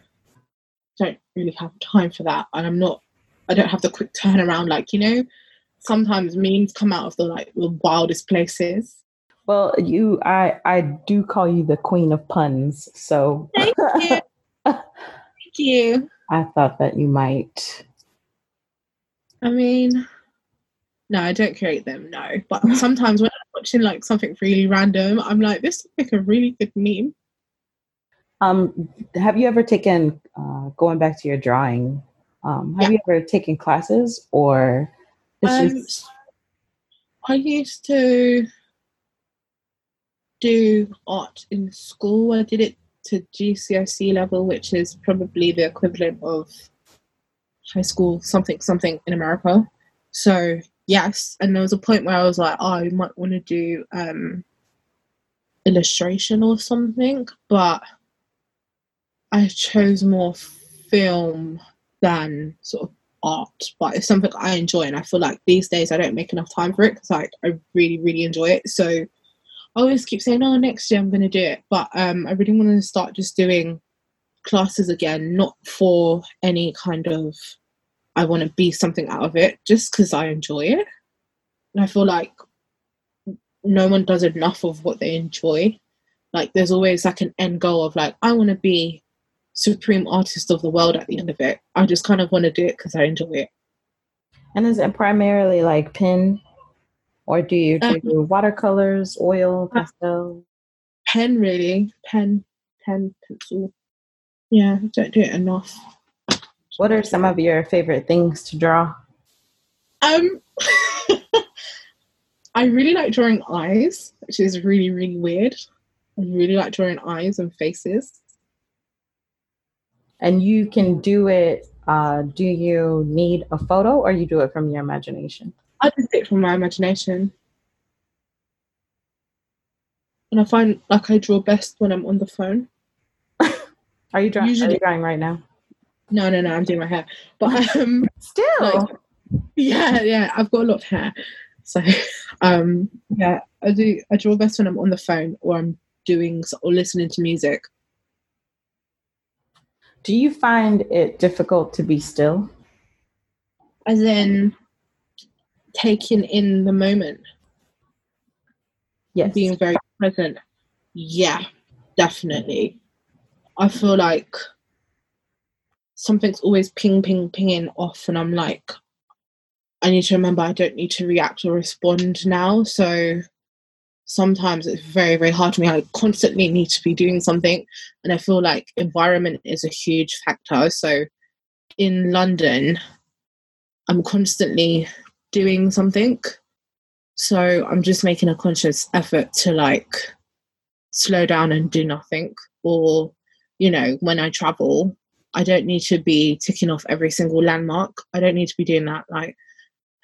don't really have time for that and i'm not i don't have the quick turnaround like you know sometimes memes come out of the like the wildest places well you i i do call you the queen of puns so. Thank you. Thank you. I thought that you might. I mean no i don't create them no. But sometimes when i'm watching like something really random i'm like this is like a really good meme. Um, have you ever taken, uh, going back to your drawing, um, have yeah. you ever taken classes or? Um, just... I used to do art in school. I did it to GCSE level, which is probably the equivalent of high school something something in America. So yes, and there was a point where I was like, oh, I might want to do um, illustration or something, but I chose more film than sort of art, but it's something I enjoy, and I feel like these days I don't make enough time for it because like I really, really enjoy it. So I always keep saying, "Oh, next year I'm going to do it," but um, I really want to start just doing classes again, not for any kind of I want to be something out of it, just because I enjoy it, and I feel like no one does enough of what they enjoy. Like there's always like an end goal of like I want to be supreme artist of the world at the end of it. I just kind of want to do it because I enjoy it. And is it primarily like pen Or do you do um, watercolors, oil, uh, pastel? Pen, really. Pen, pen, pencil. Yeah, don't do it enough. What are some of your favorite things to draw? Um, I really like drawing eyes, which is really, really weird. I really like drawing eyes and faces. And you can do it. Uh, do you need a photo, or you do it from your imagination? I just do it from my imagination. And I find like I draw best when I'm on the phone. are you drawing? Usually, are you drawing right now? No, no, no. I'm doing my hair, but um, still, like, yeah, yeah. I've got a lot of hair, so um, yeah. I do. I draw best when I'm on the phone or I'm doing or listening to music. Do you find it difficult to be still? As in, taking in the moment. Yes. Being very present. Yeah, definitely. I feel like something's always ping, ping, pinging off, and I'm like, I need to remember I don't need to react or respond now. So sometimes it's very, very hard for me. I constantly need to be doing something, and I feel like environment is a huge factor. So in London, I'm constantly doing something. So I'm just making a conscious effort to like slow down and do nothing. Or, you know, when I travel, I don't need to be ticking off every single landmark. I don't need to be doing that. Like,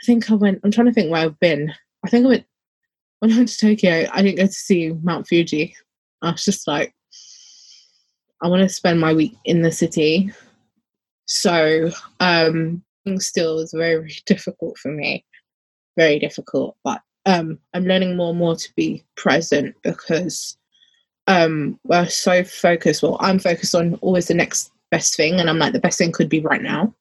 I think I went, I'm trying to think where I've been. I think I went, when I went to Tokyo, I didn't go to see Mount Fuji. I was just like, I want to spend my week in the city. So, um, still is very, very difficult for me. Very difficult. But um, I'm learning more and more to be present because um, we're so focused. Well, I'm focused on always the next best thing, and I'm like, the best thing could be right now.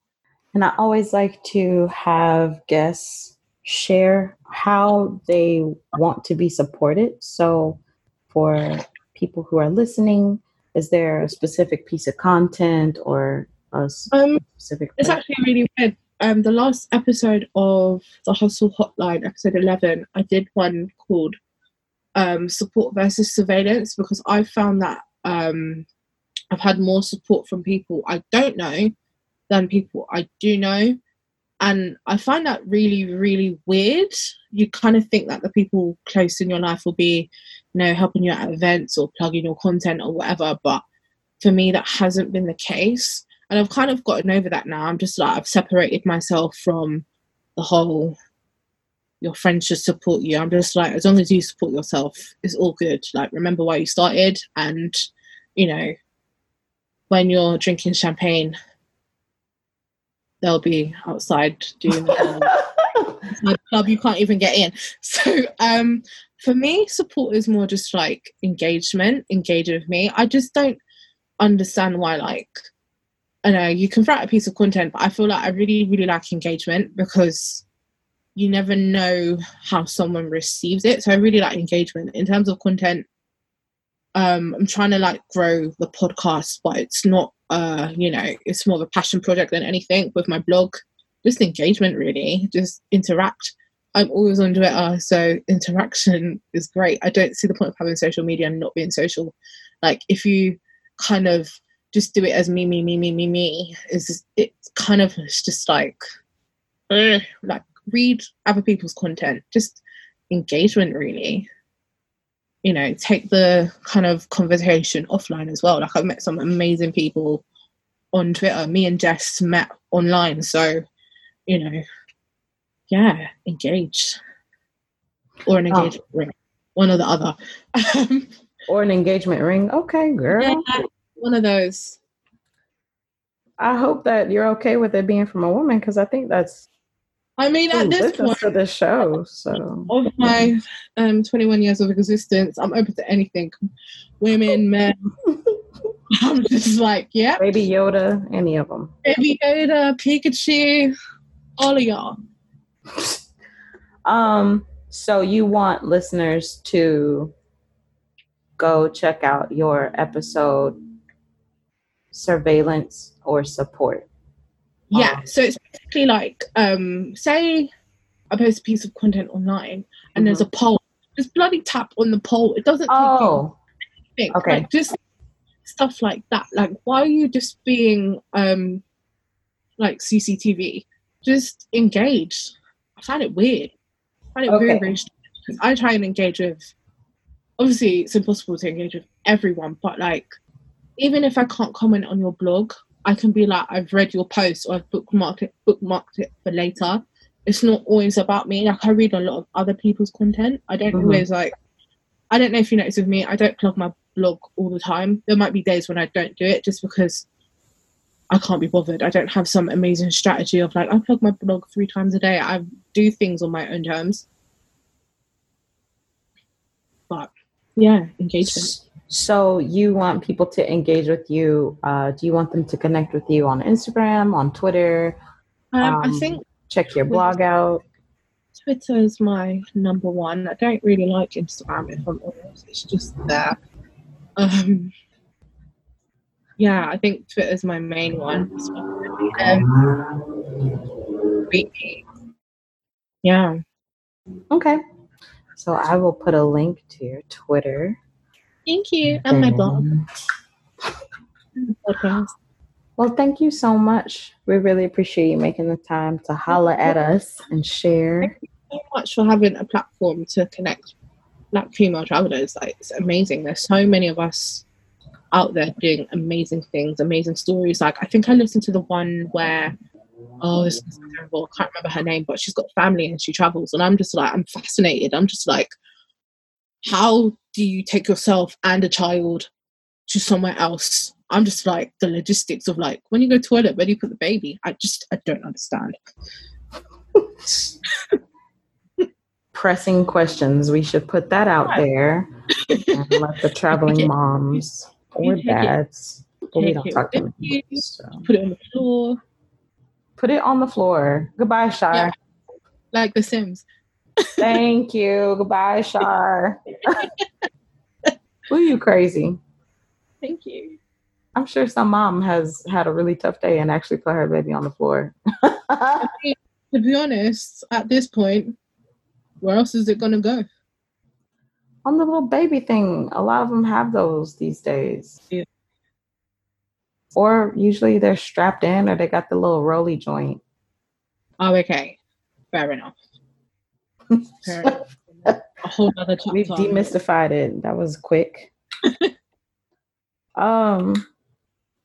And I always like to have guests share how they want to be supported. So, for people who are listening, is there a specific piece of content or um, specific? It's actually really weird. Um, the last episode of the Hustle Hotline, episode eleven, I did one called um, "Support versus Surveillance" because I found that um, I've had more support from people I don't know than people I do know. And I find that really, really weird. You kind of think that the people close in your life will be, you know, helping you at events or plugging your content or whatever. But for me, that hasn't been the case and I've kind of gotten over that now. I'm just like I've separated myself from the whole your friends should support you. I'm just like as long as you support yourself, it's all good. Like remember why you started, and you know when you're drinking champagne, they'll be outside doing the club you can't even get in. So um, for me, support is more just like engagement, engage with me. I just don't understand why like I know you can write a piece of content, but I feel like I really, really like engagement because you never know how someone receives it. So I really like engagement. In terms of content, um, I'm trying to like grow the podcast, but it's not uh, you know, it's more of a passion project than anything with my blog. Just engagement really, just interact. I'm always on Twitter, so interaction is great. I don't see the point of having social media and not being social. Like if you kind of just do it as me, me, me, me, me, me is it's kind of it's just like ugh, like read other people's content, just engagement really. You know, take the kind of conversation offline as well. Like I've met some amazing people on Twitter. Me and Jess met online, so you know, yeah, engage or an oh. engagement oh. ring, one or the other. or an engagement ring. Okay, girl. Yeah, one of those. I hope that you're okay with it being from a woman because I think that's. I mean, at this point for the show, so of my um, 21 years of existence, I'm open to anything, women, men. I'm just like, yeah, Baby Yoda, any of them. Baby Yoda, Pikachu, all of y'all. um. So you want listeners to go check out your episode surveillance or support? Yeah, um, so it's basically like, um, say I post a piece of content online and there's a Mm-hmm. poll, just bloody tap on the poll. It doesn't take Oh, you anything. okay. Like just stuff like that. Like why are you just being um like CCTV? Just engage. I find it weird. I find it very, Okay. very strange. 'Cause I try and engage with obviously it's impossible to engage with everyone, but like even if I can't comment on your blog, I can be like, I've read your post or I've bookmarked it, bookmarked it for later. It's not always about me. Like I read a lot of other people's content. I don't Mhm. always like. I don't know if you notice with me. I don't plug my blog all the time. There might be days when I don't do it just because I can't be bothered. I don't have some amazing strategy of like I plug my blog three times a day. I do things on my own terms. But yeah, engagement. So you want people to engage with you? Uh, do you want them to connect with you on Instagram, on Twitter? Um, I Um, think Check your blog out. Twitter is my number one. I don't really like Instagram if I'm honest. It's just there. Um, yeah, I think Twitter is my main one. Um, yeah. Okay. So I will put a link to your Twitter Thank you. And my blog. Podcast. Well, thank you so much. We really appreciate you making the time to holler at us and share. so much for having a platform to connect black female travelers. Like it's amazing. There's so many of us out there doing amazing things, amazing stories. Like I think I listened to the one where oh this is terrible, I can't remember her name, but she's got family and she travels and I'm just like I'm fascinated. I'm just like, how do you take yourself and a child to somewhere else? I'm just like the logistics of like when you go to toilet, where do you put the baby? I just I don't understand. Pressing questions. We should put that out there and let the traveling moms or You take it. dads. But we don't talk to them. So. Put it on the floor. Put it on the floor. Goodbye, Shar. Yeah. like The Sims. Thank you. Goodbye, Shar. Who you crazy? Thank you. I'm sure some mom has had a really tough day and actually put her baby on the floor. To be honest, at this point, where else is it gonna go? on the little baby thing, a lot of them have those these days. Yeah. Or usually they're strapped in or they got the little roly joint. Oh, okay. Fair enough. Fair enough. A whole other chapter. We've demystified it. That was quick. um,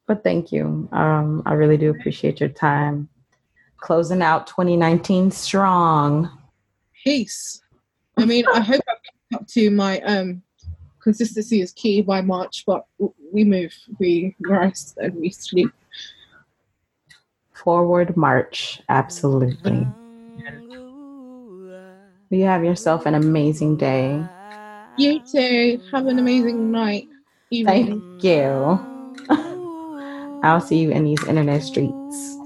but thank you. Um, I really do appreciate your time. Closing out 2019 strong. Peace. I mean, I hope I've up to my um consistency is key by March, but we move, we rest, and we sleep. Forward march. Absolutely. You have yourself an amazing day. You too. Have an amazing night. Evening. Thank you. I'll see you in these internet streets.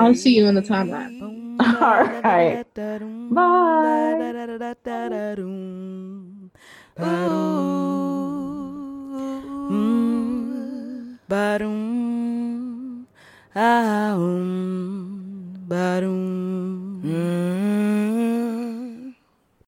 I'll see you in the timeline. All right. Bye. Ba-dum, ah, um, ba-dum, mm.